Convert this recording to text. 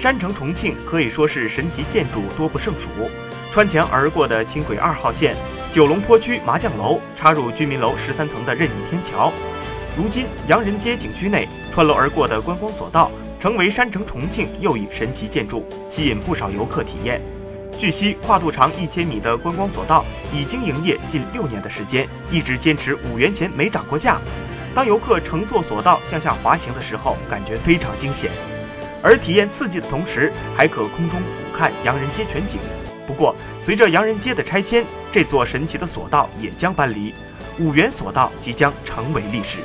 山城重庆可以说是神奇建筑多不胜数，穿墙而过的轻轨二号线，九龙坡区麻将楼插入居民楼十三层的任意天桥，如今洋人街景区内穿楼而过的观光索道，成为山城重庆又一神奇建筑，吸引不少游客体验。据悉，跨度长一千米的观光索道已经营业近六年的时间，一直坚持五元钱没涨过价。当游客乘坐索道向下滑行的时候，感觉非常惊险。而体验刺激的同时，还可空中俯瞰洋人街全景。不过，随着洋人街的拆迁，这座神奇的索道也将搬离，五元索道即将成为历史。